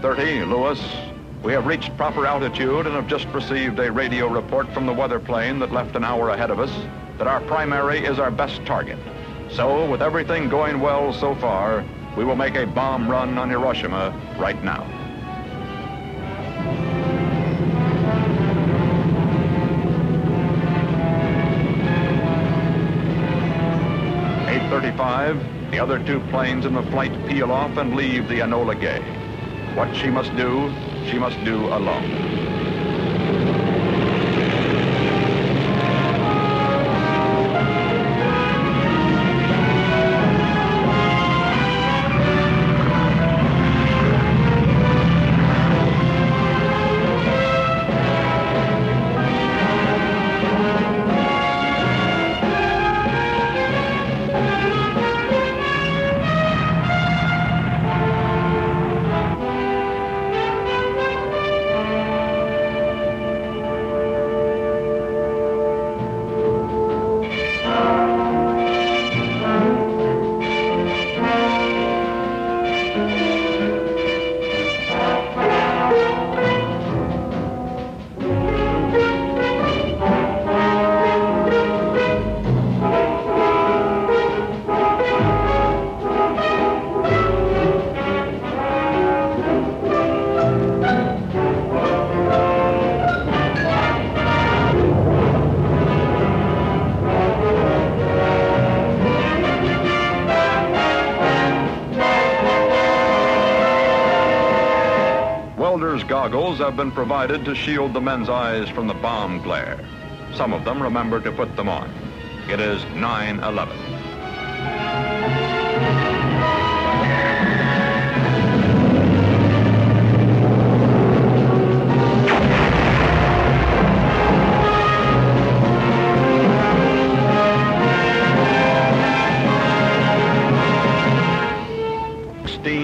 8.30, Lewis. We have reached proper altitude and have just received a radio report from the weather plane that left an hour ahead of us that our primary is our best target. So, with everything going well so far, we will make a bomb run on Hiroshima right now. Eight thirty-five. The other two planes in the flight peel off and leave the Enola Gay. What she must do, she must do alone. Goggles have been provided to shield the men's eyes from the bomb glare. Some of them remember to put them on. It is 9-11.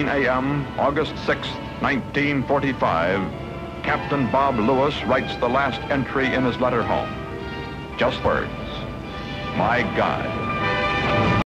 a.m., August 6, 1945, Captain Bob Lewis writes the last entry in his letter home. Just words. My God.